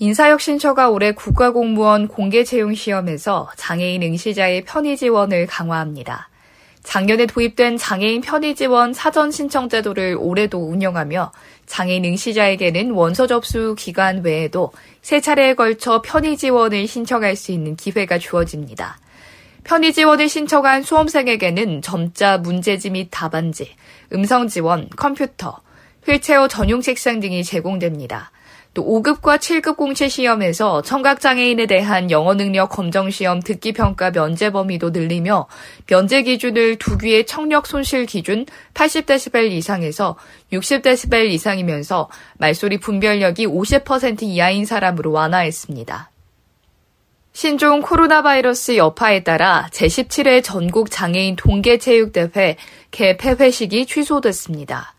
인사혁신처가 올해 국가공무원 공개채용 시험에서 장애인 응시자의 편의 지원을 강화합니다. 작년에 도입된 장애인 편의 지원 사전 신청 제도를 올해도 운영하며 장애인 응시자에게는 원서 접수 기간 외에도 세 차례에 걸쳐 편의 지원을 신청할 수 있는 기회가 주어집니다. 편의 지원을 신청한 수험생에게는 점자 문제지 및 답안지, 음성 지원, 컴퓨터, 휠체어 전용 책상 등이 제공됩니다. 또 5급과 7급 공채 시험에서 청각장애인에 대한 영어 능력 검정 시험 듣기 평가 면제 범위도 늘리며 면제 기준을 두 귀의 청력 손실 기준 80dB 이상에서 60dB 이상이면서 말소리 분별력이 50% 이하인 사람으로 완화했습니다. 신종 코로나 바이러스 여파에 따라 제17회 전국 장애인 동계체육대회 개폐회식이 취소됐습니다.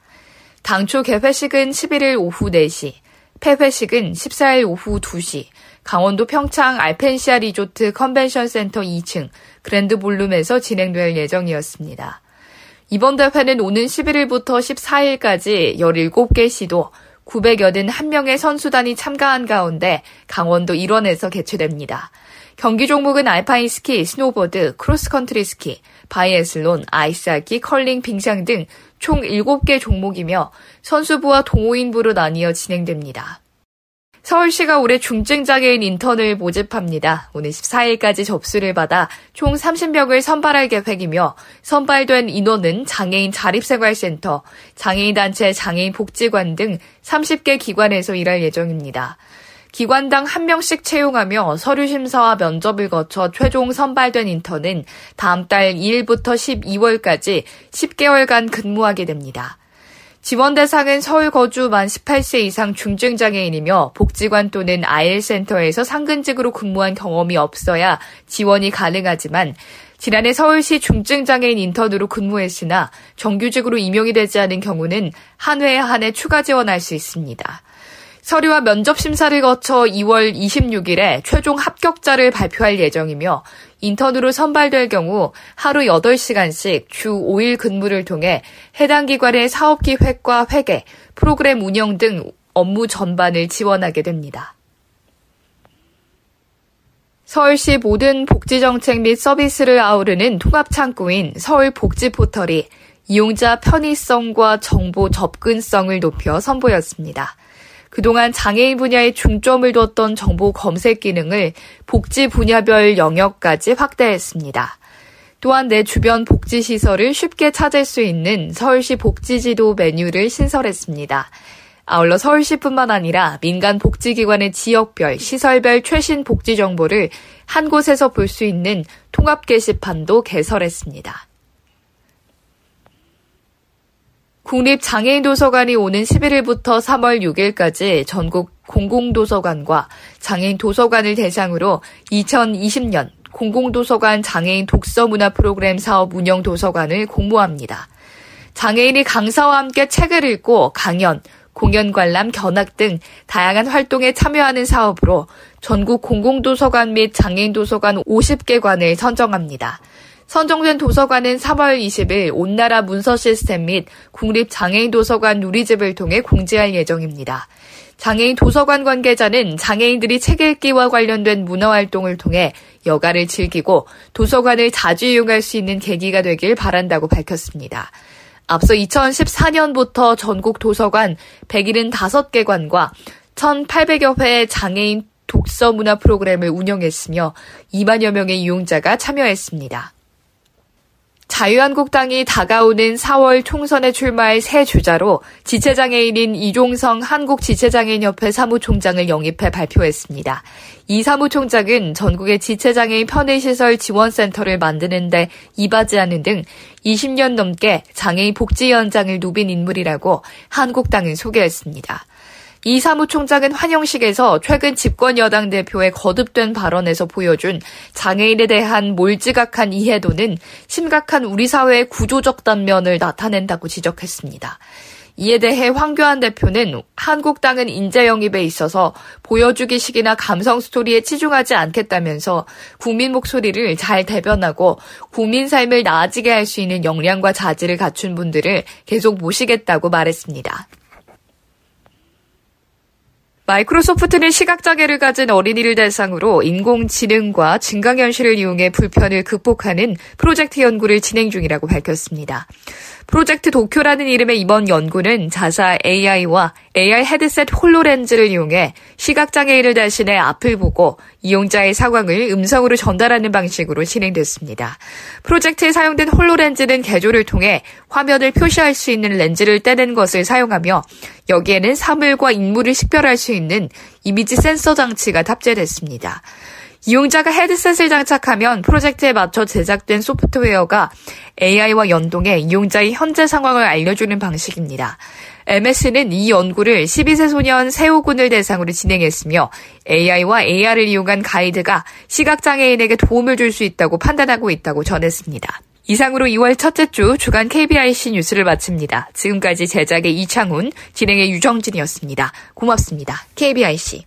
당초 개회식은 11일 오후 4시, 폐회식은 14일 오후 2시 강원도 평창 알펜시아 리조트 컨벤션 센터 2층 Grand Ballroom에서 진행될 예정이었습니다. 이번 대회는 오는 11일부터 14일까지 17개 시도 981명의 선수단이 참가한 가운데 강원도 일원에서 개최됩니다. 경기 종목은 알파인 스키, 스노보드, 크로스컨트리 스키, 바이애슬론, 아이스하키, 컬링, 빙상 등 총 7개 종목이며 선수부와 동호인부로 나뉘어 진행됩니다. 서울시가 올해 중증장애인 인턴을 모집합니다. 오는 14일까지 접수를 받아 총 30명을 선발할 계획이며 선발된 인원은 장애인 자립생활센터, 장애인단체 장애인 복지관 등 30개 기관에서 일할 예정입니다. 기관당 한 명씩 채용하며 서류 심사와 면접을 거쳐 최종 선발된 인턴은 다음 달 2일부터 12월까지 10개월간 근무하게 됩니다. 지원 대상은 서울 거주 만 18세 이상 중증장애인이며 복지관 또는 아일센터에서 상근직으로 근무한 경험이 없어야 지원이 가능하지만 지난해 서울시 중증장애인 인턴으로 근무했으나 정규직으로 임용이 되지 않은 경우는 한 회에 한 해 추가 지원할 수 있습니다. 서류와 면접 심사를 거쳐 2월 26일에 최종 합격자를 발표할 예정이며 인턴으로 선발될 경우 하루 8시간씩 주 5일 근무를 통해 해당 기관의 사업 기획과 회계, 프로그램 운영 등 업무 전반을 지원하게 됩니다. 서울시 모든 복지정책 및 서비스를 아우르는 통합창구인 서울복지포털이 이용자 편의성과 정보 접근성을 높여 선보였습니다. 그동안 장애인 분야에 중점을 뒀던 정보 검색 기능을 복지 분야별 영역까지 확대했습니다. 또한 내 주변 복지시설을 쉽게 찾을 수 있는 서울시 복지지도 메뉴를 신설했습니다. 아울러 서울시뿐만 아니라 민간 복지기관의 지역별, 시설별 최신 복지 정보를 한 곳에서 볼 수 있는 통합 게시판도 개설했습니다. 국립장애인도서관이 오는 11일부터 3월 6일까지 전국 공공도서관과 장애인 도서관을 대상으로 2020년 공공도서관 장애인 독서문화 프로그램 사업 운영 도서관을 공모합니다. 장애인이 강사와 함께 책을 읽고 강연, 공연 관람, 견학 등 다양한 활동에 참여하는 사업으로 전국 공공도서관 및 장애인 도서관 50개관을 선정합니다. 선정된 도서관은 3월 20일 온나라 문서 시스템 및 국립장애인 도서관 누리집을 통해 공지할 예정입니다. 장애인 도서관 관계자는 장애인들이 책 읽기와 관련된 문화 활동을 통해 여가를 즐기고 도서관을 자주 이용할 수 있는 계기가 되길 바란다고 밝혔습니다. 앞서 2014년부터 전국 도서관 175개관과 1,800여 회의 장애인 독서 문화 프로그램을 운영했으며 2만여 명의 이용자가 참여했습니다. 자유한국당이 다가오는 4월 총선에 출마할 새 주자로 지체장애인인 이종성 한국지체장애인협회 사무총장을 영입해 발표했습니다. 이 사무총장은 전국의 지체장애인 편의시설 지원센터를 만드는데 이바지하는 등 20년 넘게 장애인 복지 현장을 누빈 인물이라고 한국당은 소개했습니다. 이 사무총장은 환영식에서 최근 집권 여당 대표의 거듭된 발언에서 보여준 장애인에 대한 몰지각한 이해도는 심각한 우리 사회의 구조적 단면을 나타낸다고 지적했습니다. 이에 대해 황교안 대표는 한국당은 인재 영입에 있어서 보여주기식이나 감성 스토리에 치중하지 않겠다면서 국민 목소리를 잘 대변하고 국민 삶을 나아지게 할 수 있는 역량과 자질을 갖춘 분들을 계속 모시겠다고 말했습니다. 마이크로소프트는 시각장애를 가진 어린이를 대상으로 인공지능과 증강현실을 이용해 불편을 극복하는 프로젝트 연구를 진행 중이라고 밝혔습니다. 프로젝트 도쿄라는 이름의 이번 연구는 자사 AI와 AR 헤드셋 홀로렌즈를 이용해 시각장애인을 대신해 앞을 보고 이용자의 상황을 음성으로 전달하는 방식으로 진행됐습니다. 프로젝트에 사용된 홀로렌즈는 개조를 통해 화면을 표시할 수 있는 렌즈를 떼는 것을 사용하며 여기에는 사물과 인물을 식별할 수 있는 이미지 센서 장치가 탑재됐습니다. 이용자가 헤드셋을 장착하면 프로젝트에 맞춰 제작된 소프트웨어가 AI와 연동해 이용자의 현재 상황을 알려주는 방식입니다. MS는 이 연구를 12세 소년 세호군을 대상으로 진행했으며 AI와 AR을 이용한 가이드가 시각장애인에게 도움을 줄 수 있다고 판단하고 있다고 전했습니다. 이상으로 2월 첫째 주 주간 KBIC 뉴스를 마칩니다. 지금까지 제작의 이창훈, 진행의 유정진이었습니다. 고맙습니다. KBIC.